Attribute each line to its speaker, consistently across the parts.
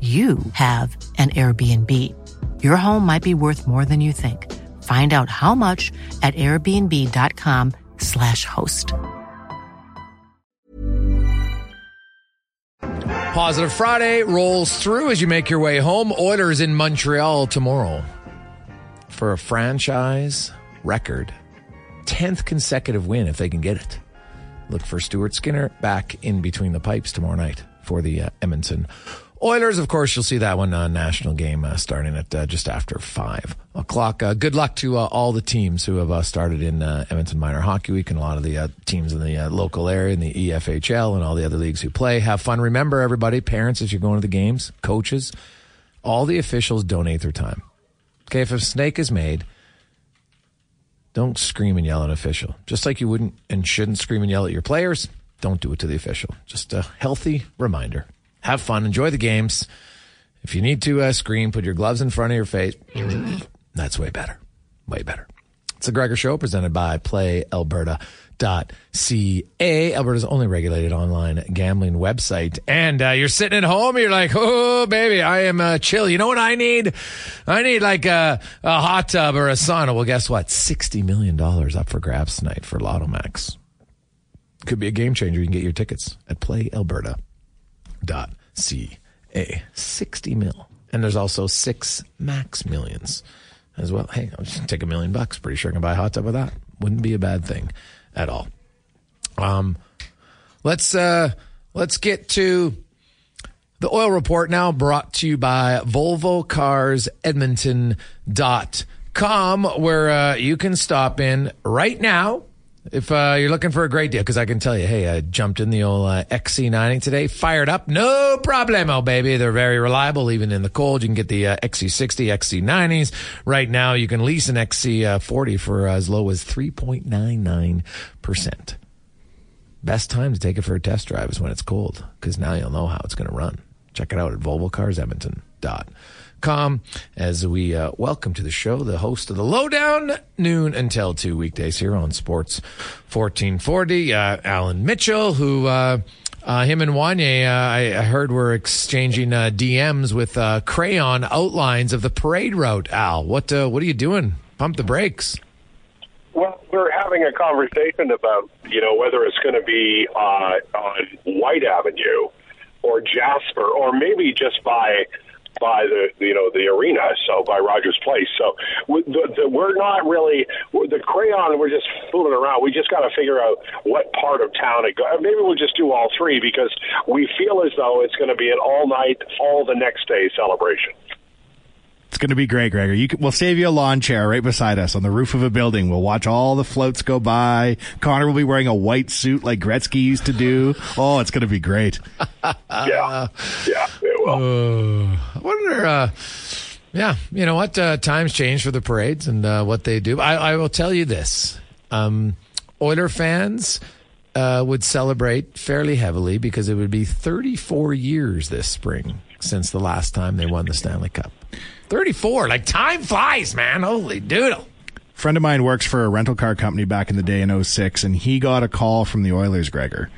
Speaker 1: you have an Airbnb. Your home might be worth more than you think. Find out how much at airbnb.com/slash host.
Speaker 2: Positive Friday rolls through as you make your way home. Oilers in Montreal tomorrow for a franchise record 10th consecutive win if they can get it. Look for Stuart Skinner back in between the pipes tomorrow night for the uh, Edmonton Oilers, of course, you'll see that one uh, national game uh, starting at uh, just after five o'clock. Uh, good luck to uh, all the teams who have started in Edmonton Minor Hockey Week and a lot of the teams in the local area in the EFHL and all the other leagues who play. Have fun. Remember, everybody, parents, as you're going to the games, coaches, all the officials donate their time. Okay, if a snake is made, don't scream and yell at an official. Just like you wouldn't and shouldn't scream and yell at your players, don't do it to the official. Just a healthy reminder have fun, enjoy the games. If you need to uh, scream, put your gloves in front of your face. That's way better. Way better. It's the Gregor Show presented by PlayAlberta.ca, Alberta's only regulated online gambling website. And uh, you're sitting at home, you're like, oh, baby, I am uh, chill. You know what I need? I need like a, a hot tub or a sauna. Well, guess what? $60 million up for grabs tonight for Lotto Max. Could be a game changer. You can get your tickets at PlayAlberta.ca ca 60 mil. And there's also six max millions as well. Hey i'll just take a million bucks. Pretty sure i can buy a hot tub with that. Wouldn't be a bad thing at all. Um let's uh let's get to the oil report now brought to you by volvo cars edmonton.com where uh, you can stop in right now if uh, you're looking for a great deal, because I can tell you, hey, I jumped in the old uh, XC90 today, fired up, no problemo, baby. They're very reliable, even in the cold. You can get the uh, XC60, XC90s. Right now, you can lease an XC40 for as low as 3.99%. Best time to take it for a test drive is when it's cold, because now you'll know how it's going to run. Check it out at volvocarsedmonton.com com as we uh, welcome to the show the host of the lowdown noon until two weekdays here on sports 1440 uh, Allan Mitchell who uh, uh him and Wanye, uh, I, I, heard were exchanging uh, DMs with crayon outlines of the parade route. Al, what what are you doing? Pump the brakes.
Speaker 3: Well, we're having a conversation about you know whether it's going to be on Whyte Avenue or Jasper, or maybe just by by the you know the arena, so by Rogers Place. So we, the, the, we're not really the crayon. We're just fooling around. We just got to figure out what part of town it goes. Maybe we'll just do all three because we feel as though it's going to be an all night, all the next day celebration.
Speaker 4: It's going to be great, Gregor. You can, we'll save you a lawn chair right beside us on the roof of a building. We'll watch all the floats go by. Connor will be wearing a white suit like Gretzky used to do. Oh, it's going to be great.
Speaker 3: yeah, yeah, it will.
Speaker 2: Uh, I wonder. Uh, yeah, you know what? Uh, times change for the parades and uh, what they do. I, I will tell you this: um, Oiler fans uh, would celebrate fairly heavily because it would be 34 years this spring since the last time they won the Stanley Cup. 34. Like time flies, man. Holy doodle.
Speaker 4: friend of mine works for a rental car company back in the day in 06 and he got a call from the Oilers, Gregor,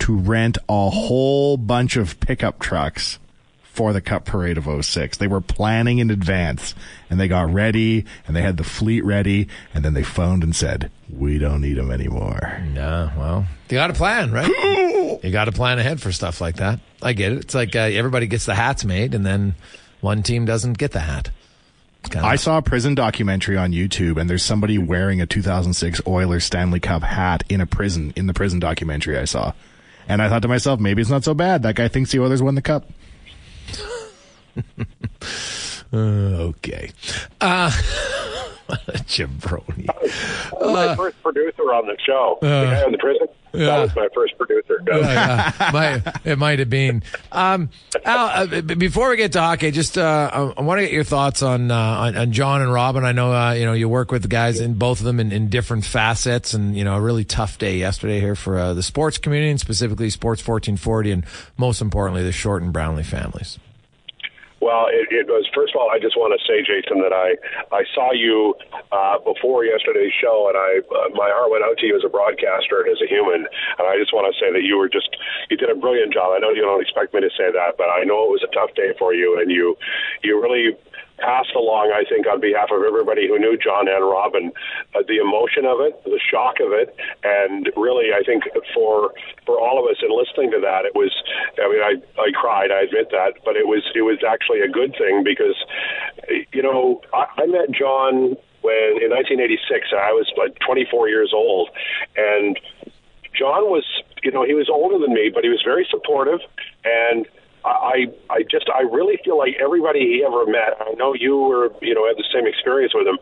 Speaker 4: to rent a whole bunch of pickup trucks for the Cup Parade of 06. They were planning in advance and they got ready and they had the fleet ready and then they phoned and said, "We don't need them anymore."
Speaker 2: Yeah, well, you got to plan, right? you got to plan ahead for stuff like that. I get it. It's like uh, everybody gets the hats made, and then one team doesn't get the hat. Kinda-
Speaker 4: I saw a prison documentary on YouTube and there's somebody wearing a 2006 Oilers Stanley Cup hat in a prison in the prison documentary I saw. And I thought to myself, maybe it's not so bad. That guy thinks the Oilers won the cup.
Speaker 2: Uh, okay. Uh, what a jabroni.
Speaker 3: my first producer on the show, the guy in the prison.
Speaker 2: Yeah.
Speaker 3: That was my first producer.
Speaker 2: Might, it might have been. Um, Al, uh, before we get to hockey, just uh, I, I want to get your thoughts on, uh, on on John and Robin. I know uh, you know you work with the guys in both of them in, in different facets, and you know a really tough day yesterday here for uh, the sports community, and specifically Sports fourteen forty, and most importantly the Short and Brownlee families.
Speaker 3: Well, it, it was first of all. I just want to say, Jason, that I I saw you uh, before yesterday's show, and I uh, my heart went out to you as a broadcaster and as a human. And I just want to say that you were just you did a brilliant job. I know you don't expect me to say that, but I know it was a tough day for you, and you you really passed along, I think, on behalf of everybody who knew John and Robin, uh, the emotion of it, the shock of it, and really, I think for for all of us in listening to that, it was. I mean, I I cried. I admit that, but it was it was actually a good thing because, you know, I, I met John when in 1986. I was like 24 years old, and John was, you know, he was older than me, but he was very supportive and. I I just I really feel like everybody he ever met. I know you were you know had the same experience with him.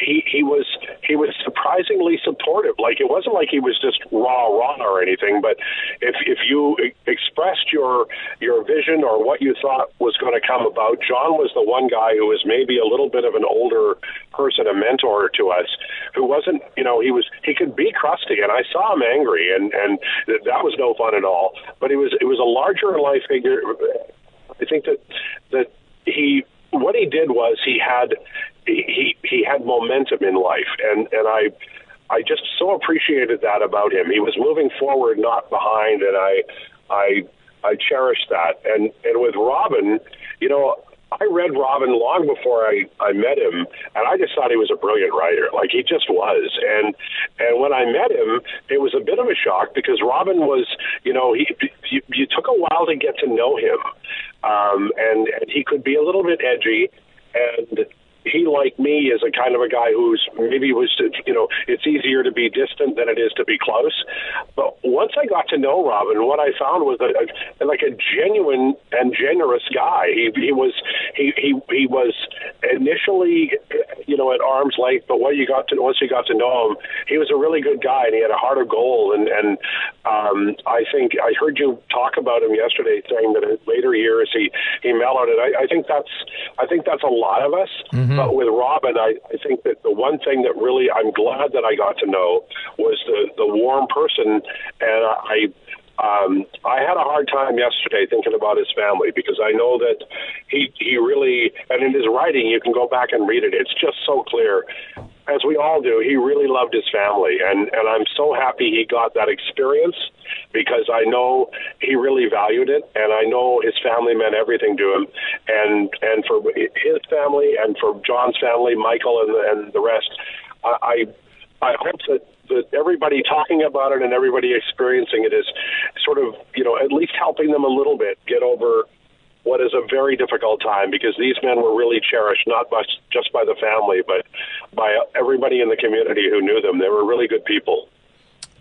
Speaker 3: He he was he was surprisingly supportive. Like it wasn't like he was just raw raw or anything. But if if you expressed your your vision or what you thought was going to come about, John was the one guy who was maybe a little bit of an older person, a mentor to us, who wasn't you know he was he could be crusty, and I saw him angry, and and that was no fun at all. But it was it was a larger in life figure. I think that that he what he did was he had he he had momentum in life, and and I I just so appreciated that about him. He was moving forward, not behind, and I I I cherish that. And and with Robin, you know. I read Robin long before I, I met him, and I just thought he was a brilliant writer. Like he just was. And and when I met him, it was a bit of a shock because Robin was, you know, he you, you took a while to get to know him, um, and, and he could be a little bit edgy, and he, like me, is a kind of a guy who's maybe was, you know, it's easier to be distant than it is to be close. But once I got to know Robin, what I found was a, a like a genuine and generous guy. He he was he he he was initially, you know, at arm's length, but when you got to once you got to know him, he was a really good guy, and he had a heart of gold. And and um, I think I heard you talk about him yesterday, saying that in later years he he mellowed it. I, I think that's I think that's a lot of us. But with Robin, I, I think that the one thing that really I'm glad that I got to know was the the warm person, and I. Um, I had a hard time yesterday thinking about his family because I know that he he really and in his writing you can go back and read it. It's just so clear, as we all do. He really loved his family, and and I'm so happy he got that experience because I know he really valued it, and I know his family meant everything to him, and and for his family and for John's family, Michael and the, and the rest. I I hope that that everybody talking about it and everybody experiencing it is sort of you know at least helping them a little bit get over what is a very difficult time because these men were really cherished not by, just by the family but by everybody in the community who knew them. They were really good people.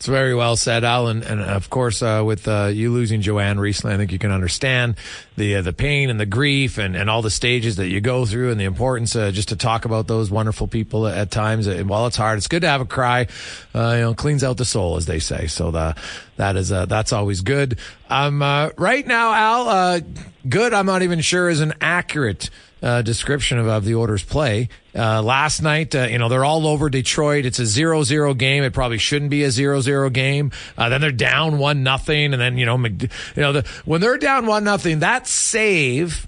Speaker 2: It's very well said, Al, and, and of course, uh, with uh, you losing Joanne recently, I think you can understand the uh, the pain and the grief and, and all the stages that you go through, and the importance uh, just to talk about those wonderful people at times. And while it's hard, it's good to have a cry. Uh, you know, cleans out the soul, as they say. So the, that is uh, that's always good. Um, right now, Al, good. I'm not even sure is an accurate uh, description of, of, the Oilers' play. Uh, last night, uh, you know, they're all over Detroit. It's a 0-0 game. It probably shouldn't be a 0-0 game. Uh, then they're down one nothing, and then you know, you know, the, when they're down one nothing, that save.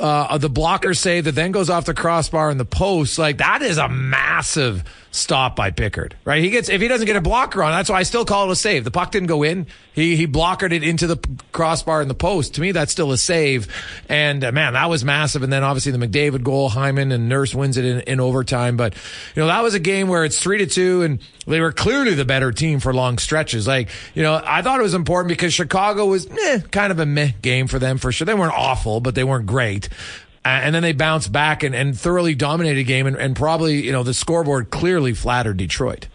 Speaker 2: Uh, the blocker save that then goes off the crossbar in the post, like that is a massive stop by Pickard, right? He gets if he doesn't get a blocker on, that's why I still call it a save. The puck didn't go in. He he blockered it into the crossbar in the post. To me, that's still a save. And uh, man, that was massive. And then obviously the McDavid goal, Hyman and Nurse wins it in, in overtime. But you know that was a game where it's three to two, and they were clearly the better team for long stretches. Like you know, I thought it was important because Chicago was meh, kind of a meh game for them for sure. They weren't awful, but they weren't great. And then they bounced back and, and thoroughly dominated game and, and probably, you know, the scoreboard clearly flattered Detroit.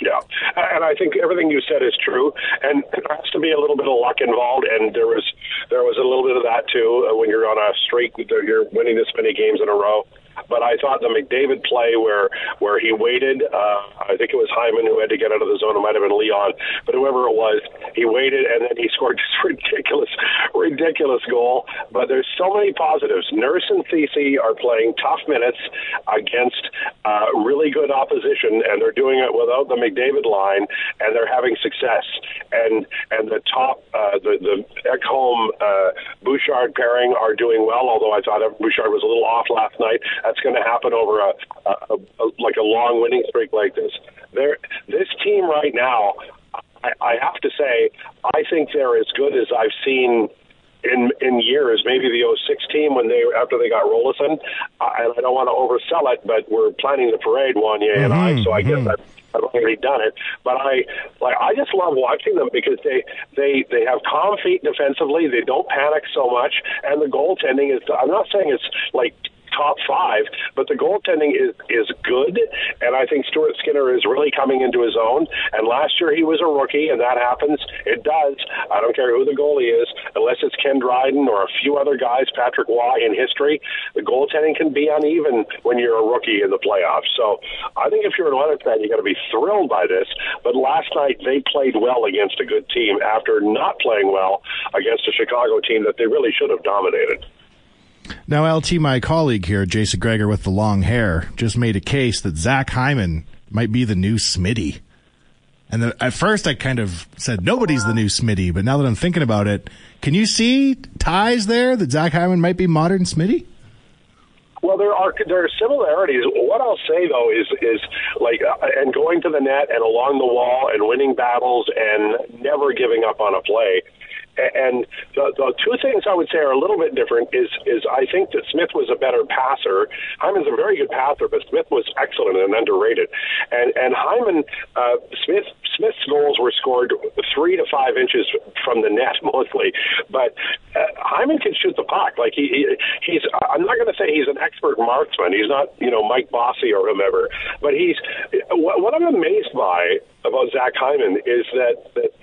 Speaker 3: Yeah, and I think everything you said is true, and there has to be a little bit of luck involved, and there was there was a little bit of that too uh, when you're on a streak, you're winning this many games in a row. But I thought the McDavid play where where he waited, uh, I think it was Hyman who had to get out of the zone. It might have been Leon, but whoever it was, he waited and then he scored this ridiculous, ridiculous goal. But there's so many positives. Nurse and Ceci are playing tough minutes against uh, really good opposition, and they're doing it without the McDavid line, and they're having success. And and the top, uh, the the Ekholm uh, Bouchard pairing are doing well. Although I thought Bouchard was a little off last night that's going to happen over a, a, a, like a long winning streak like this. There, this team right now, I, I have to say, I think they're as good as I've seen in in years, maybe the 06 team when they after they got Roloson. I, I don't want to oversell it, but we're planning the parade, Wanye mm-hmm, and I. So I guess mm-hmm. I've, I've already done it. But I like I just love watching them because they they they have calm feet defensively. They don't panic so much, and the goaltending is. I'm not saying it's like top five, but the goaltending is is good, and I think Stuart Skinner is really coming into his own. And last year he was a rookie, and that happens. It does. I don't care who the goalie is, unless it's Ken Dryden or a few other guys, Patrick Roy in history. The goaltending can be uneven when you're a rookie in the playoffs. So I think if you're an Oilers fan, you got to be thrilled by this. But last night they played well against a good team after not playing well against a Chicago team that they really should have dominated.
Speaker 4: Now, LT, my colleague here, Jason Gregor with the long hair, just made a case that Zach Hyman might be the new Smitty. And the, at first, I kind of said nobody's the new Smitty, but now that I'm thinking about it, can you see ties there that Zach Hyman might be modern Smitty?
Speaker 3: Well, there are there are similarities. What I'll say though is is like uh, and going to the net and along the wall and winning battles and never giving up on a play and the, the two things I would say are a little bit different is is I think that Smith was a better passer. Hyman's a very good passer, but Smith was excellent and underrated. And and Hyman uh, Smith Smith's goals were scored three to five inches from the net mostly, but uh, Hyman can shoot the puck. Like he, he he's I'm not going to say he's an expert marksman. He's not you know Mike Bossy or whomever, but he's what, what I'm amazed by about Zach Hyman is that that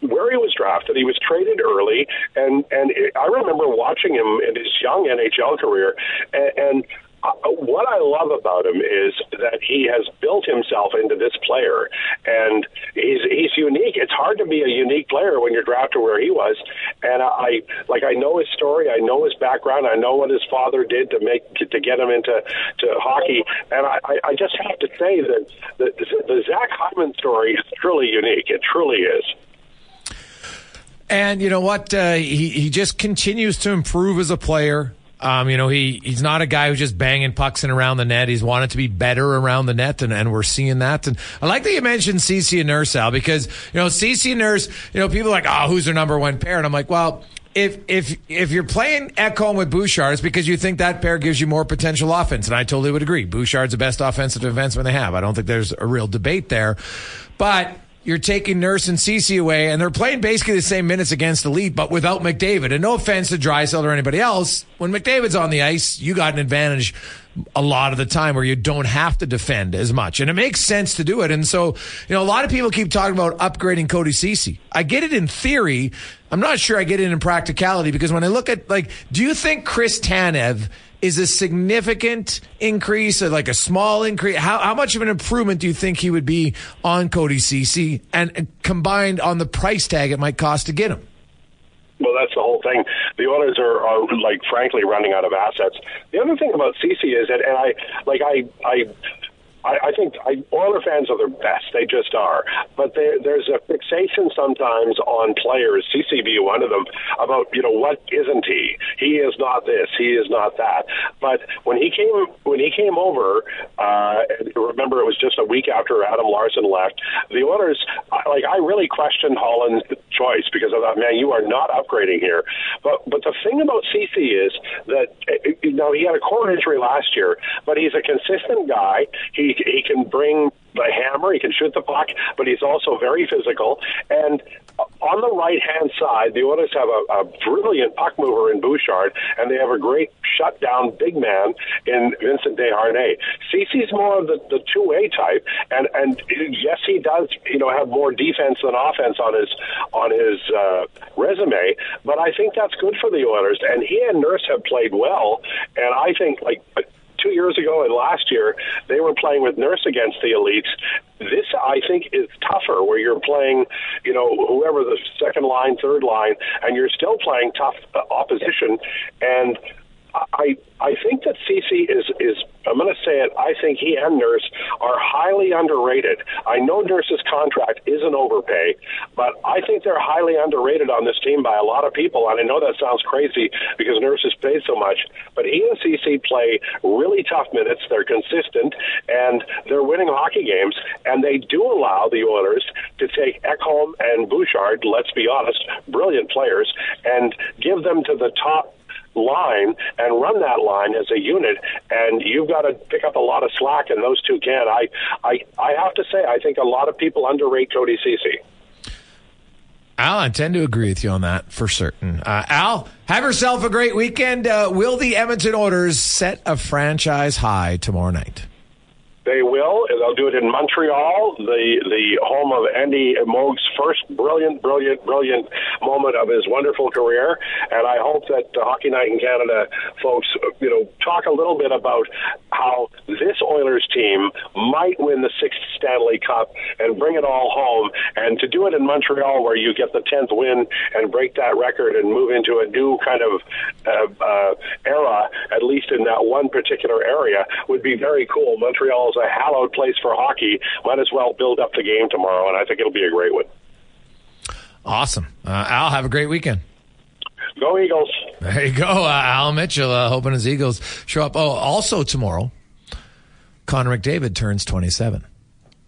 Speaker 3: where he was drafted. He was traded early, and and I remember watching him in his young NHL career, and. and uh, what I love about him is that he has built himself into this player, and he's he's unique. It's hard to be a unique player when you're drafted where he was, and I like I know his story, I know his background, I know what his father did to make to get him into to hockey, and I, I just have to say that the, the Zach Hyman story is truly unique. It truly is.
Speaker 2: And you know what? Uh, he he just continues to improve as a player. Um, you know, he he's not a guy who's just banging pucks in around the net. He's wanted to be better around the net, and, and we're seeing that. And I like that you mentioned Ceci and Nurse, Al, because you know Ceci and Nurse. You know, people are like, oh, who's their number one pair? And I'm like, well. If if if you're playing Ekholm with Bouchard, it's because you think that pair gives you more potential offense, and I totally would agree. Bouchard's the best offensive defenseman they have. I don't think there's a real debate there, but you're taking Nurse and Ceci away, and they're playing basically the same minutes against Elite, but without McDavid. And no offense to Draisaitl or anybody else, when McDavid's on the ice, you got an advantage a lot of the time where you don't have to defend as much. And it makes sense to do it. And so, you know, a lot of people keep talking about upgrading Cody Ceci. I get it in theory. I'm not sure I get it in practicality because when I look at, like, do you think Chris Tanev is a significant increase or like a small increase? How, how much of an improvement do you think he would be on Cody Ceci and, and combined on the price tag it might cost to get him?
Speaker 3: Well, that's the whole thing. The owners are, are like, frankly, running out of assets. The other thing about Ceci is that, and I like, I, I I, I think I, Oiler fans are the best. They just are. But there, there's a fixation sometimes on players, CCB one of them, about you know what isn't he? He is not this. He is not that. But when he came when he came over, uh, remember it was just a week after Adam Larsson left. The Oilers, like I really questioned Holland's choice because I thought, man, you are not upgrading here. But but the thing about Ceci is that you know he had a core injury last year, but he's a consistent guy. He he, can bring the hammer, he can shoot the puck, but he's also very physical. And on the right hand side, the Oilers have a, a brilliant puck mover in Bouchard, and they have a great shutdown big man in Vincent Desharnais. Ceci's more of the, the two way type, and and yes, he does you know have more defense than offense on his on his uh, resume, but I think that's good for the Oilers. And he and Nurse have played well, and I think like two years ago and last year, they were playing with Nurse against the elites. This, I think, is tougher where you're playing, you know, whoever the second line, third line, and you're still playing tough uh, opposition. And I I think that Ceci is is I'm going to say it. I think he and Nurse are highly underrated. I know Nurse's contract is an overpay, but I think they're highly underrated on this team by a lot of people. And I know that sounds crazy because Nurse is paid so much, but he and Ceci play really tough minutes. They're consistent and they're winning hockey games. And they do allow the Oilers to take Ekholm and Bouchard. Let's be honest, brilliant players, and give them to the top line and run that line as a unit, and you've got to pick up a lot of slack, and those two can. I, I, I have to say, I think a lot of people underrate Cody Ceci.
Speaker 2: Al, I tend to agree with you on that for certain. Uh, Al, have yourself a great weekend. Uh, will the Edmonton Oilers set a franchise high tomorrow night?
Speaker 3: They will. They'll do it in Montreal, the the home of Andy Moog's first brilliant, brilliant, brilliant moment of his wonderful career. And I hope that the Hockey Night in Canada folks, you know, talk a little bit about how this Oilers team might win the sixth Stanley Cup and bring it all home. And to do it in Montreal, where you get the tenth win and break that record and move into a new kind of uh, uh, era, at least in that one particular area, would be very cool. Montreal is a hallowed place for hockey. Might as well build up the game tomorrow, and I think it'll be a great one.
Speaker 2: Awesome. Uh, Al, have a great weekend.
Speaker 3: Go Eagles.
Speaker 2: There you go. Uh, Al Mitchell uh, hoping his Eagles show up. Oh, also tomorrow, Connor McDavid turns 27.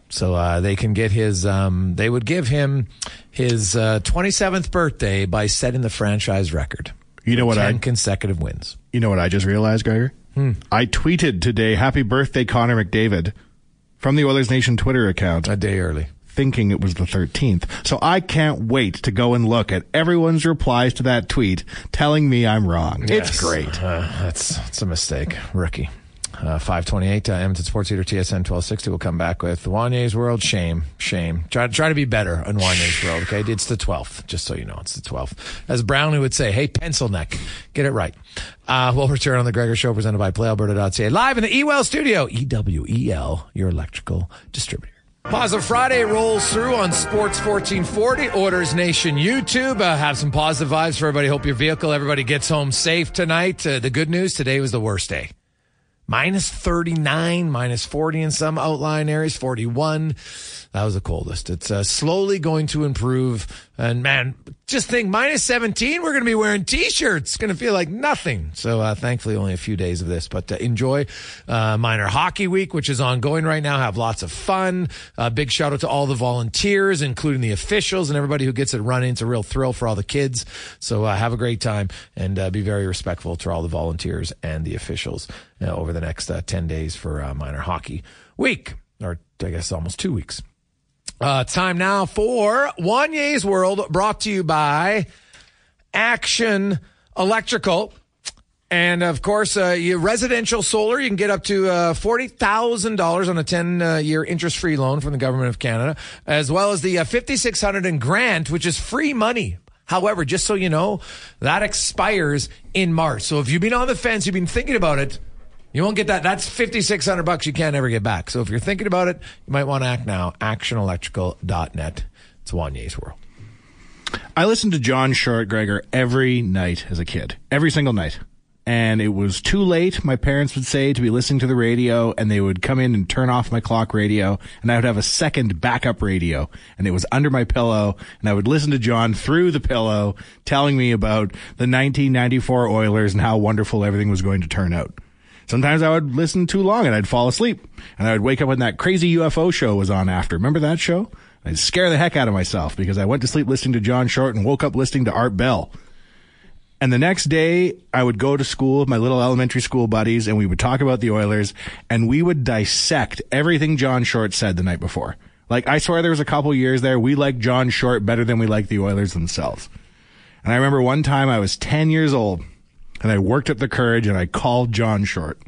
Speaker 2: So uh, they can get his, um, they would give him his 27th uh, birthday by setting the franchise record.
Speaker 4: You know what
Speaker 2: 10
Speaker 4: I
Speaker 2: consecutive wins.
Speaker 4: You know what I just realized, Gregor? Hmm. I tweeted today, "Happy birthday, Connor McDavid," from the Oilers Nation Twitter account.
Speaker 2: A day early.
Speaker 4: Thinking it was the 13th. So I can't wait to go and look at everyone's replies to that tweet telling me I'm wrong. Yes. It's great.
Speaker 2: Uh, that's, that's a mistake. Rookie. Uh, 528, uh, Edmonton Sports Leader TSN 1260 will come back with Wanye's World. Shame, shame. Try, try to be better on Wanye's World, okay? It's the 12th, just so you know. It's the 12th. As Brownlee would say, hey, pencil neck, get it right. Uh, we'll return on the Gregor Show presented by PlayAlberta.ca live in the EWEL studio. EWEL, your electrical distributor. Positive Friday rolls through on Sports 1440, Oilers Nation YouTube. Uh, have some positive vibes for everybody. Hope your vehicle, everybody gets home safe tonight. Uh, the good news today was the worst day minus 39, minus 40 in some outlying areas, 41. That was the coldest. It's uh, slowly going to improve. And man, just think minus 17, we're going to be wearing t-shirts. It's going to feel like nothing. So, uh, thankfully only a few days of this, but uh, enjoy, uh, minor hockey week, which is ongoing right now. Have lots of fun. Uh, big shout out to all the volunteers, including the officials and everybody who gets it running. It's a real thrill for all the kids. So, uh, have a great time and be very respectful to all the volunteers and the officials over the next 10 days for minor hockey week, or I guess almost two weeks. Uh, time now for Wanye's World, brought to you by Action Electrical. And of course, uh, you, residential solar, you can get up to uh, $40,000 on a 10 uh, year interest free loan from the government of Canada, as well as the uh, 5600 in grant, which is free money. However, just so you know, that expires in March. So if you've been on the fence, you've been thinking about it, you won't get that. That's 5600 bucks you can't ever get back. So if you're thinking about it, you might want to act now. Actionelectrical.net. It's Wanye's World.
Speaker 4: I listened to John Short Gregor every night as a kid, every single night. And it was too late, my parents would say, to be listening to the radio, and they would come in and turn off my clock radio, and I would have a second backup radio, and it was under my pillow, and I would listen to John through the pillow, telling me about the 1994 Oilers and how wonderful everything was going to turn out. Sometimes I would listen too long and I'd fall asleep, and I would wake up when that crazy UFO show was on after. Remember that show? I'd scare the heck out of myself because I went to sleep listening to John Short and woke up listening to Art Bell. And the next day, I would go to school with my little elementary school buddies and we would talk about the Oilers and we would dissect everything John Short said the night before. Like, I swear there was a couple years there, we liked John Short better than we liked the Oilers themselves. And I remember one time I was 10 years old and I worked up the courage and I called John Short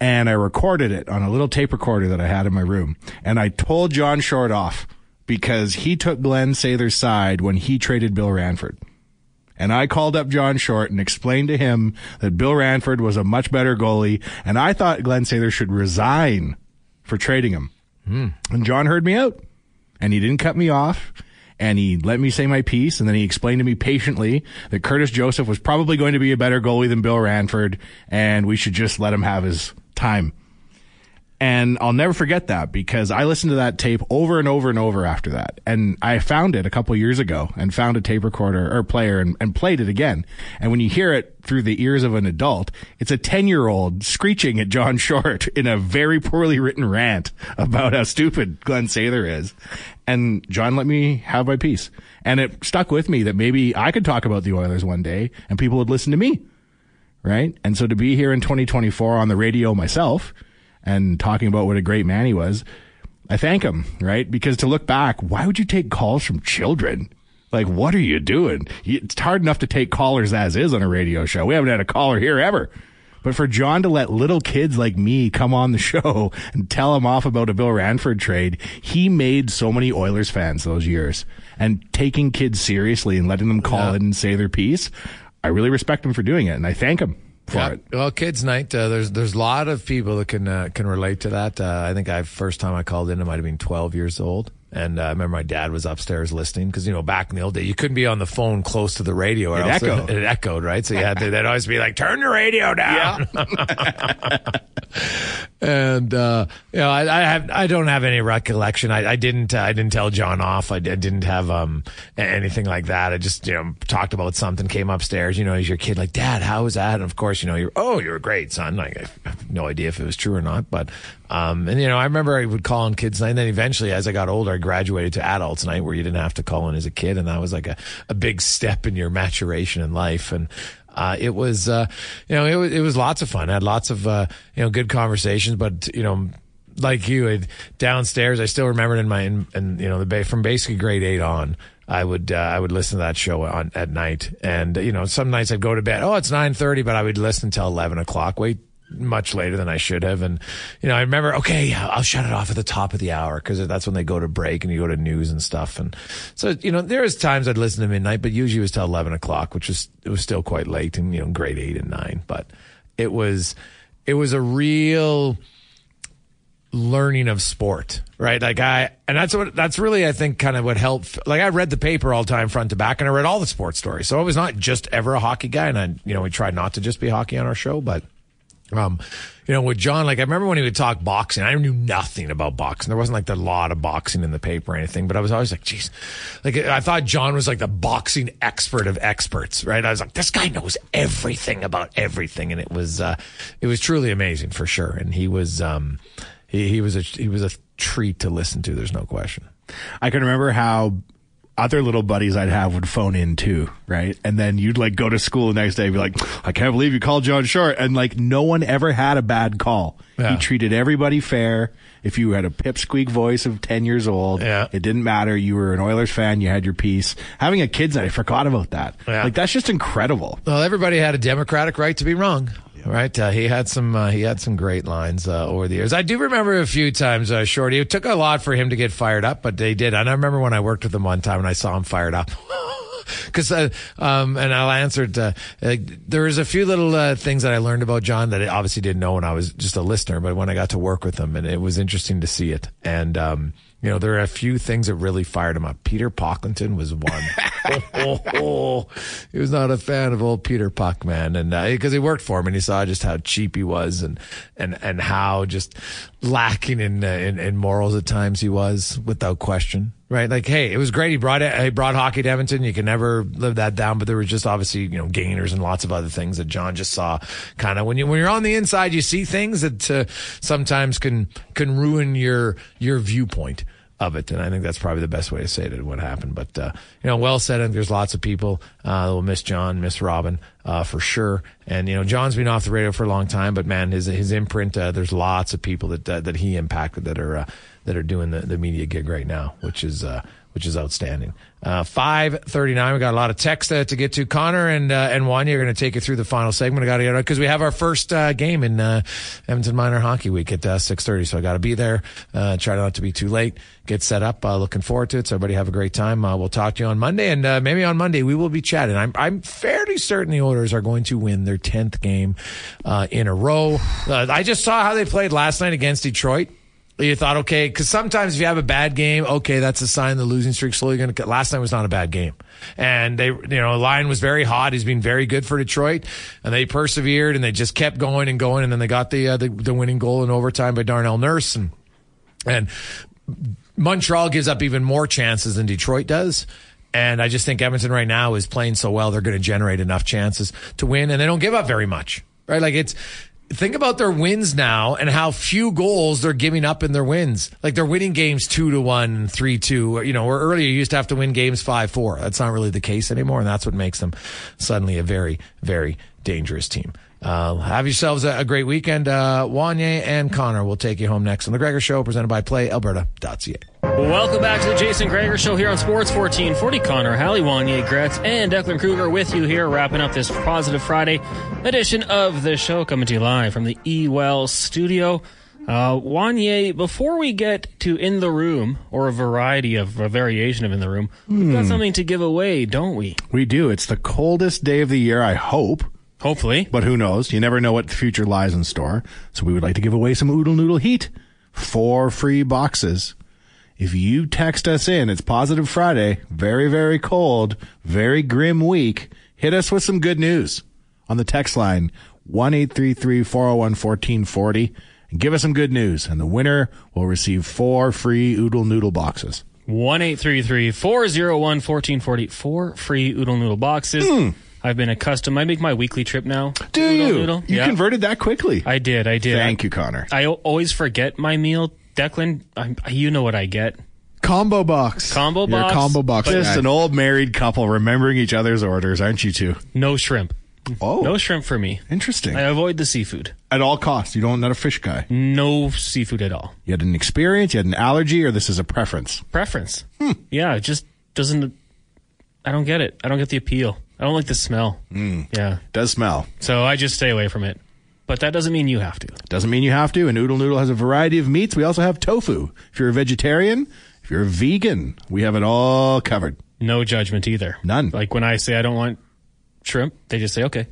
Speaker 4: and I recorded it on a little tape recorder that I had in my room. And I told John Short off because he took Glenn Sather's side when he traded Bill Ranford. And I called up John Short and explained to him that Bill Ranford was a much better goalie, and I thought Glenn Sather should resign for trading him. Hmm. And John heard me out, and he didn't cut me off, and he let me say my piece, and then he explained to me patiently that Curtis Joseph was probably going to be a better goalie than Bill Ranford, and we should just let him have his time. And I'll never forget that because I listened to that tape over and over and over after that. And I found it a couple years ago and found a tape recorder or player and, and played it again. And when you hear it through the ears of an adult, it's a 10 year old screeching at John Short in a very poorly written rant about how stupid Glenn Sather is. And John let me have my piece. And it stuck with me that maybe I could talk about the Oilers one day and people would listen to me. Right. And so to be here in 2024 on the radio myself, and talking about what a great man he was, I thank him, right? Because to look back, why would you take calls from children? Like, what are you doing? It's hard enough to take callers as is on a radio show. We haven't had a caller here ever. But for John to let little kids like me come on the show and tell him off about a Bill Ranford trade, he made so many Oilers fans those years. And taking kids seriously and letting them call
Speaker 2: Yeah.
Speaker 4: in and say their piece, I really respect him for doing it. And I thank him
Speaker 2: Yeah. Well, kids' night. Uh, there's there's a lot of people that can uh, can relate to that. Uh, I think I first time I called in, I might have been 12 years old, and uh, I remember my dad was upstairs listening because you know back in the old day you couldn't be on the phone close to the radio or
Speaker 4: It
Speaker 2: else
Speaker 4: echoed.
Speaker 2: It, it echoed, right? So you had to, they'd always be like, "Turn the radio down." and uh, you know, I, I have I don't have any recollection. I, I didn't uh, I didn't tell John off. I, did, didn't have um anything like that. I just you know talked about something. Came upstairs. You know, as your kid, like Dad, how was that? And of course, you know, you're oh, you're great, son. Like I have no idea if it was true or not, but um, and you know, I remember I would call on kids night. And then eventually, as I got older, I graduated to adults night, where you didn't have to call in as a kid, and that was like a a big step in your maturation in life. And uh, it was, uh, you know, it was, it was lots of fun. I had lots of, uh, you know, good conversations, but, you know, like you had downstairs, I still remembered in my, in, in you know, the bay from basically grade eight on. I would uh, I would listen to that show on at night, and you know some nights I'd go to bed. Oh, it's nine thirty, but I would listen until eleven o'clock. Wait much later than I should have, and you know I remember. Okay, I'll shut it off at the top of the hour because that's when they go to break and you go to news and stuff. And so you know there was times I'd listen to midnight, but usually it was till eleven o'clock, which was it was still quite late in you know grade eight and nine. But it was it was a real learning of sport, right? Like I, and that's what, that's really, I think, kind of what helped. Like I read the paper all the time, front to back, and I read all the sports stories. So I was not just ever a hockey guy. And I, you know, we tried not to just be hockey on our show, but, um, you know, with John, like I remember when he would talk boxing, I knew nothing about boxing. There wasn't like a lot of boxing in the paper or anything, but I was always like, geez, like I thought John was like the boxing expert of experts, right? I was like, this guy knows everything about everything. And it was, uh, it was truly amazing for sure. And he was, um, he, he was a, he was a treat to listen to. There's no question.
Speaker 4: I can remember how other little buddies I'd have would phone in too, right? And then you'd like go to school the next day and be like, I can't believe you called John Short. And like no one ever had a bad call.
Speaker 2: Yeah.
Speaker 4: He treated everybody fair. If you had a pipsqueak voice of 10 years old,
Speaker 2: Yeah.
Speaker 4: it didn't matter. You were an Oilers fan. You had your piece. Having a kids night, I forgot about that.
Speaker 2: Yeah.
Speaker 4: Like that's just incredible.
Speaker 2: Well, everybody had a democratic right to be wrong, right? Uh, he had some uh, he had some great lines uh, over the years. I do remember a few times, uh, Shorty. It took a lot for him to get fired up, but they did. And I remember when I worked with him one time and I saw him fired up. Because, uh, um, and I answered, uh, uh, there was a few little uh, things that I learned about John that I obviously didn't know when I was just a listener, but when I got to work with him, and it was interesting to see it. And, um, you know, there are a few things that really fired him up. Peter Pocklington was one. oh, oh, oh. He was not a fan of old Peter Puck, man. And, uh, cause he worked for him and he saw just how cheap he was and, and, and how just lacking in, uh, in, in morals at times he was without question. Right. Like, hey, it was great. He brought it, he brought hockey to Edmonton. You can never live that down, but there were just obviously, you know, gainers and lots of other things that John just saw kind of when you, when you're on the inside, you see things that uh, sometimes can, can ruin your, your viewpoint of it. And I think that's probably the best way to say it, what happened. But, uh, you know, well said. And there's lots of people, uh, that will miss John, miss Robin, uh, for sure. And, you know, John's been off the radio for a long time, but man, his, his imprint, uh, there's lots of people that, uh, that he impacted that are, uh, that are doing the, the media gig right now, which is, uh, which is outstanding. Uh, 539. We got a lot of text uh, to get to. Connor and, uh, and Wanye are going to take you through the final segment. I got to get because we have our first, uh, game in, uh, Edmonton Minor Hockey Week at, uh, 630. So I got to be there, uh, try not to be too late, get set up. Looking forward to it. So everybody have a great time. Uh, we'll talk to you on Monday and, maybe on Monday we will be chatting. I'm, I'm fairly certain the Oilers are going to win their 10th game, uh, in a row. I just saw how they played last night against Detroit. You thought, okay, because sometimes if you have a bad game, okay, that's a sign the losing streak's slowly going to. Last night was not a bad game, and they, you know, Lyon was very hot. He's been very good for Detroit, and they persevered and they just kept going and going, and then they got the uh, the, the winning goal in overtime by Darnell Nurse, and and Montreal gives up even more chances than Detroit does. And I just think Edmonton right now is playing so well, they're going to generate enough chances to win, and they don't give up very much, right? Like it's, think about their wins now and how few goals they're giving up in their wins. Like they're winning games two to one, three two. You know, where earlier you used to have to win games five four. That's not really the case anymore, and that's what makes them suddenly a very very dangerous team. Uh, have yourselves a, a great weekend. Uh, Wanye and Connor will take you home next on the Gregor Show, presented by PlayAlberta.ca.
Speaker 5: Welcome back to the Jason Gregor Show here on Sports 1440. Connor, Hallie, Wanye, Gretz, and Declan Kruger with you here, wrapping up this Positive Friday edition of the show, coming to you live from the Ewell studio. Uh, Wanye, before we get to In the Room, or a variety of a variation of In the Room, we've got something to give away, don't we?
Speaker 4: We do. It's the coldest day of the year, I hope.
Speaker 5: Hopefully.
Speaker 4: But who knows? You never know what the future lies in store. So we would like to give away some Oodle Noodle Heat. Four free boxes. If you text us in, it's Positive Friday, very, very cold, very grim week. Hit us with some good news on the text line, 1 401 1440 and give us some good news. And the winner will receive four free Oodle Noodle boxes.
Speaker 5: 1 401 1440. Four free Oodle Noodle boxes. Hmm. I've been accustomed. I make my weekly trip now.
Speaker 4: Hmm. Do
Speaker 5: Oodle
Speaker 4: you?
Speaker 5: Noodle.
Speaker 4: You
Speaker 5: Yeah.
Speaker 4: converted that quickly.
Speaker 5: I did. I did.
Speaker 4: Thank you, Connor.
Speaker 5: I always forget my meal. Declan, I, you know what I get.
Speaker 6: Combo box.
Speaker 5: Combo
Speaker 6: You're
Speaker 5: box,
Speaker 6: a combo box.
Speaker 4: Just
Speaker 6: guy.
Speaker 4: an old married couple remembering each other's orders, aren't you two?
Speaker 5: No shrimp.
Speaker 4: Oh,
Speaker 5: No shrimp for me.
Speaker 4: interesting.
Speaker 5: I avoid the seafood.
Speaker 4: At all costs, you don't not a fish guy.
Speaker 5: No seafood at all.
Speaker 4: You had an experience, you had an allergy, or this is a preference.
Speaker 5: Preference. Yeah, it just doesn't. I don't get it. I don't get the appeal. I don't like the smell. Yeah.
Speaker 4: Does smell.
Speaker 5: So I just stay away from it. But that doesn't mean you have to.
Speaker 4: Doesn't mean you have to. And Oodle Noodle has a variety of meats. We also have tofu. If you're a vegetarian, if you're a vegan, we have it all covered.
Speaker 5: No judgment either.
Speaker 4: None.
Speaker 5: Like when I say I don't want shrimp, they just say okay.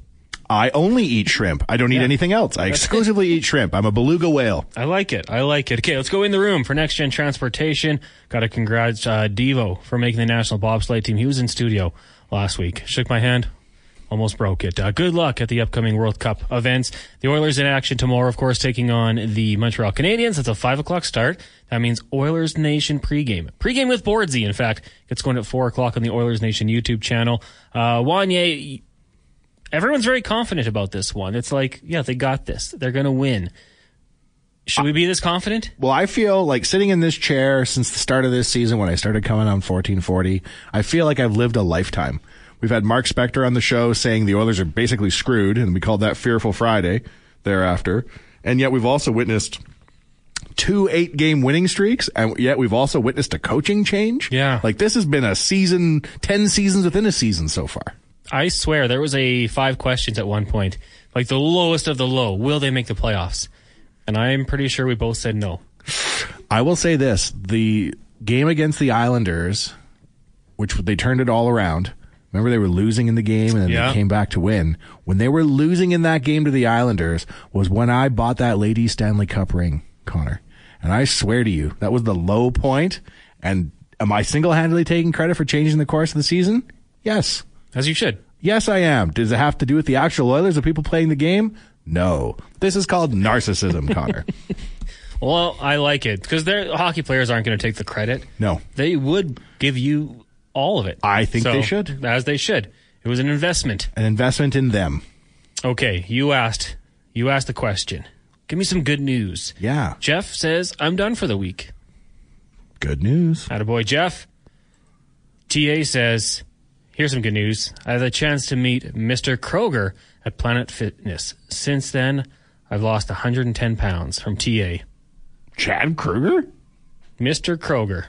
Speaker 4: I only eat shrimp. I don't eat
Speaker 5: Yeah.
Speaker 4: anything else. I exclusively eat shrimp. I'm a beluga whale.
Speaker 5: I like it. I like it. Okay, let's go in the room for next gen transportation. Got to congrats uh, Devo for making the national bobsleigh team. He was in studio last week. Shook my hand. Almost broke it. Uh, good luck at the upcoming World Cup events. The Oilers in action tomorrow, of course, taking on the Montreal Canadiens. It's a five o'clock start. That means Oilers Nation pregame. Pregame with Boardsy, in fact. It's going at four o'clock on the Oilers Nation YouTube channel. Uh, Wanye, everyone's very confident about this one. It's like, yeah, they got this. They're going to win. Should we be this confident?
Speaker 4: Well, I feel like sitting in this chair since the start of this season when I started coming on 1440, I feel like I've lived a lifetime. We've had Mark Spector on the show saying the Oilers are basically screwed, and we called that Fearful Friday thereafter. And yet we've also witnessed two eight game winning streaks, and yet we've also witnessed a coaching change.
Speaker 5: Yeah.
Speaker 4: Like this has been a season, 10 seasons within a season so far.
Speaker 5: I swear there was a five questions at one point, like the lowest of the low. Will they make the playoffs? And I'm pretty sure we both said no.
Speaker 4: I will say this: the game against the Islanders, which they turned it all around. Remember, they were losing in the game and then
Speaker 5: Yeah.
Speaker 4: they came back to win. When they were losing in that game to the Islanders, was when I bought that Lady Stanley Cup ring, Connor. And I swear to you, that was the low point. And am I single-handedly taking credit for changing the course of the season? Yes.
Speaker 5: As you should.
Speaker 4: Yes, I am. Does it have to do with the actual Oilers, the people playing the game? No. This is called narcissism, Connor.
Speaker 5: Well, I like it because their hockey players aren't going to take the credit.
Speaker 4: No.
Speaker 5: They would give you all of it.
Speaker 4: I think
Speaker 5: So,
Speaker 4: they should.
Speaker 5: As they should. It was an investment.
Speaker 4: An investment in them.
Speaker 5: Okay, you asked. You asked the question. Give me some good news.
Speaker 4: Yeah.
Speaker 5: Jeff says, I'm done for the week.
Speaker 4: Good news.
Speaker 5: Attaboy, Jeff. TA says, here's some good news. I had the chance to meet Mr. Kroger at Planet Fitness. Since then, I've lost 110 pounds from TA.
Speaker 4: Chad Kroeger?
Speaker 5: Mr. Kroger.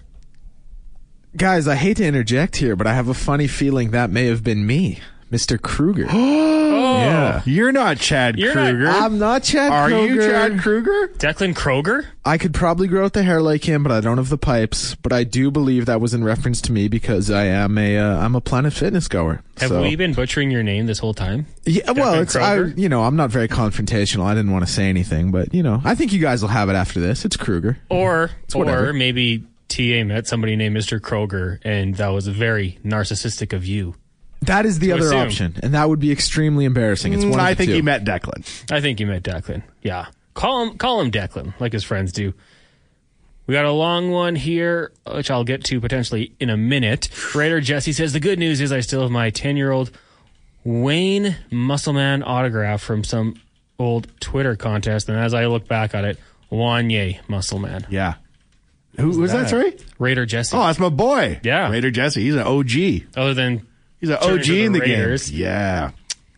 Speaker 6: Guys, I hate to interject here, but I have a funny feeling that may have been me, Mr. Kruger. yeah.
Speaker 4: You're not Chad
Speaker 5: You're not-
Speaker 4: Kruger.
Speaker 6: I'm not Chad Kroeger.
Speaker 4: Are
Speaker 6: Kroger.
Speaker 4: you Chad Kroeger?
Speaker 5: Declan Kroger?
Speaker 6: I could probably grow out the hair like him, but I don't have the pipes. But I do believe that was in reference to me because I am a uh, I'm a Planet Fitness goer.
Speaker 5: Have
Speaker 6: So-
Speaker 5: we been butchering your name this whole time?
Speaker 6: Yeah, well,
Speaker 5: Declan
Speaker 6: it's I,
Speaker 5: Kroger?
Speaker 6: you know I'm not very confrontational. I didn't want to say anything, but you know I think you guys will have it after this. It's Kruger.
Speaker 5: Or,
Speaker 6: whatever.
Speaker 5: or maybe TA met somebody named Mr. Kroger, and that was very narcissistic of you.
Speaker 6: That is the other
Speaker 5: assume.
Speaker 6: option, and that would be extremely embarrassing. It's one.
Speaker 4: Mm,
Speaker 6: of
Speaker 4: I
Speaker 6: the
Speaker 4: think
Speaker 6: two.
Speaker 4: he met Declan.
Speaker 5: I think you met Declan. Yeah. Call him call him Declan, like his friends do. We got a long one here, which I'll get to potentially in a minute. Raider Jesse says the good news is I still have my ten year old Wayne Muscleman autograph from some old Twitter contest, and as I look back at it, Wanye Muscleman.
Speaker 4: Yeah. Who was that? Sorry.
Speaker 5: Raider Jesse.
Speaker 4: Oh, that's my boy.
Speaker 5: Yeah.
Speaker 4: Raider Jesse. He's an OG.
Speaker 5: Other than
Speaker 4: He's an OG
Speaker 5: the
Speaker 4: in the
Speaker 5: Raiders.
Speaker 4: game. Yeah.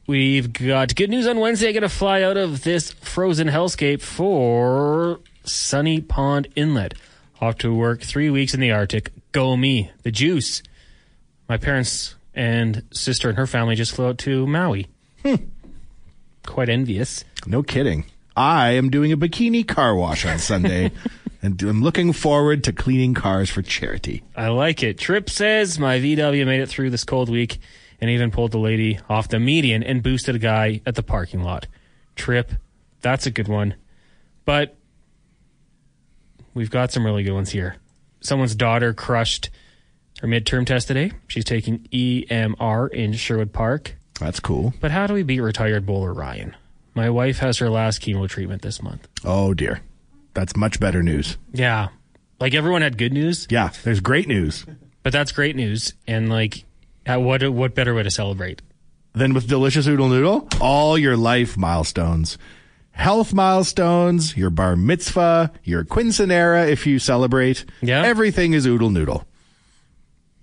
Speaker 5: We've got good news on Wednesday. I get to fly out of this frozen hellscape for Sunny Pond Inlet. Off to work three weeks in the Arctic. Go me, the juice. My parents and sister and her family just flew out to Maui. Hmm. Quite envious.
Speaker 4: No kidding. I am doing a bikini car wash on Sunday, and I'm looking forward to cleaning cars for charity.
Speaker 5: I like it. Trip says my VW made it through this cold week and even pulled the lady off the median and boosted a guy at the parking lot. Trip, that's a good one. But we've got some really good ones here. Someone's daughter crushed her midterm test today. She's taking EMR in Sherwood Park.
Speaker 4: That's cool.
Speaker 5: But how do we beat retired bowler Ryan? My wife has her last chemo treatment this month.
Speaker 4: Oh dear. That's much better news.
Speaker 5: Yeah. Like everyone had good news,
Speaker 4: Yeah, there's great news.
Speaker 5: but that's great news. And like, what what better way to celebrate?
Speaker 4: Then with Delicious Oodle Noodle, all your life milestones. Health milestones, your bar mitzvah, your quinceanera if you celebrate.
Speaker 5: Yeah.
Speaker 4: Everything is Oodle Noodle.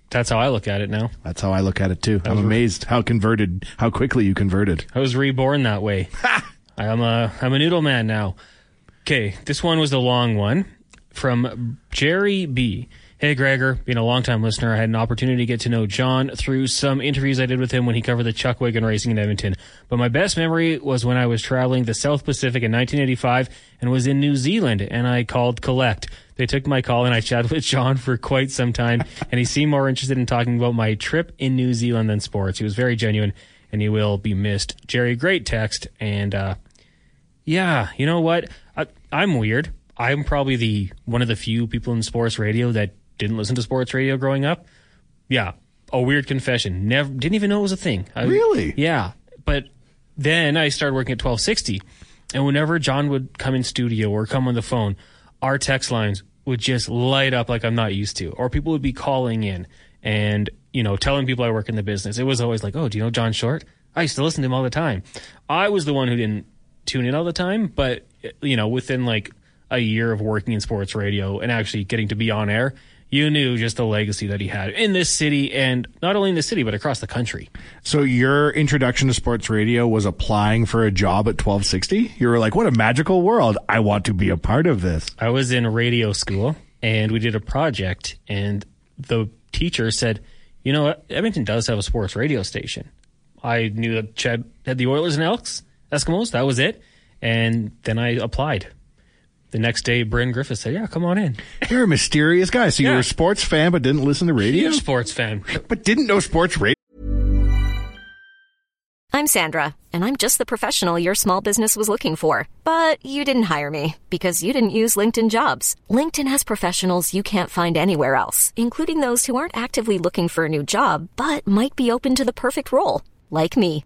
Speaker 5: That's how I look at it now.
Speaker 4: That's how I look at it too. I'm amazed how converted, how quickly you converted.
Speaker 5: I was reborn that way. I'm a I'm a noodle man now. Okay, this one was the long one from Jerry B. Hey Gregor, being a longtime listener, I had an opportunity to get to know John through some interviews I did with him when he covered the Chuck Wagon racing in Edmonton. But my best memory was when I was traveling the South Pacific in 1985 and was in New Zealand, and I called Collect. They took my call and I chatted with John for quite some time, and he seemed more interested in talking about my trip in New Zealand than sports. He was very genuine, and he will be missed. Jerry, great text, and uh, yeah, you know what? I, I'm weird. I'm probably the one of the few people in sports radio that didn't listen to sports radio growing up. Yeah, a weird confession. Never didn't even know it was a thing. I-
Speaker 4: Really?
Speaker 5: Yeah, but then I started working at 1260, and whenever John would come in studio or come on the phone, our text lines would just light up like I'm not used to, or people would be calling in and you know telling people I work in the business. It was always like, oh, do you know John Short? I used to listen to him all the time. I was the one who didn't tune in all the time, but you know, within like a year of working in sports radio and actually getting to be on air, you knew just the legacy that he had in this city and not only in the city, but across the country.
Speaker 4: So your introduction to sports radio was applying for a job at 1260? You were like, what a magical world. I want to be a part of this.
Speaker 5: I was in radio school and we did a project and the teacher said, you know what? Edmonton does have a sports radio station. I knew that CHED had the Oilers and Elks, Eskimos. That was it. And then I applied. The next day, Bryn Griffith said, yeah, come on in.
Speaker 4: You're a mysterious guy. So you
Speaker 5: Yeah.
Speaker 4: were a sports fan, but didn't listen to radio?
Speaker 5: Huge sports fan.
Speaker 4: But didn't know sports radio?
Speaker 7: I'm Sandra, and I'm just the professional your small business was looking for. But you didn't hire me because you didn't use LinkedIn jobs. LinkedIn has professionals you can't find anywhere else, including those who aren't actively looking for a new job but might be open to the perfect role, like me.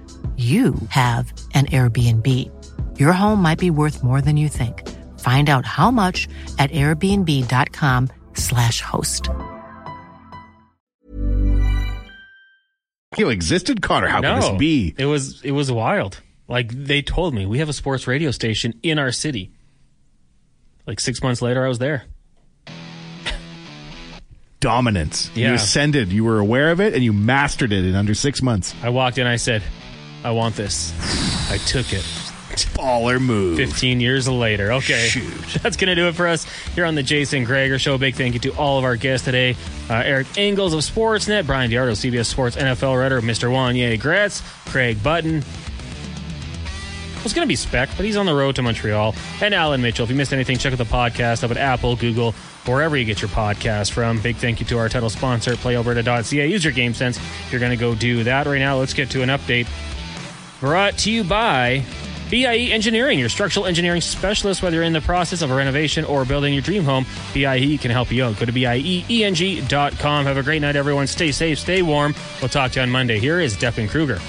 Speaker 1: you have an Airbnb. Your home might be worth more than you think. Find out how much at airbnb.com/slash host.
Speaker 4: You existed, Connor. How
Speaker 5: no,
Speaker 4: could this be?
Speaker 5: It was it was wild. Like they told me, we have a sports radio station in our city. Like six months later, I was there.
Speaker 4: Dominance. You ascended. You were aware of it and you mastered it in under six months.
Speaker 5: I walked in, I said, "I want this." I took it.
Speaker 4: Baller move.
Speaker 5: 15 years later. Okay.
Speaker 4: Shoot.
Speaker 5: That's going to do it for us here on the Jason Gregor Show. Big thank you to all of our guests today uh, Eric Engels of Sportsnet, Bryan DeArdo, CBS Sports NFL writer, Mr. Wanye Gretz, Craig Button. Was going to be Spec, but he's on the road to Montreal. And Allan Mitchell. If you missed anything, check out the podcast up at Apple, Google, wherever you get your podcast from. Big thank you to our title sponsor, PlayAlberta.ca. Use your game sense if you're going to go do that. Right now, let's get to an update brought to you by BIE Engineering, your structural engineering specialist. Whether you're in the process of a renovation or building your dream home, BIE can help you out. Go to BIEENG.com. Have a great night, everyone. Stay safe, stay warm. We'll talk to you on Monday. Here is Declan Kruger.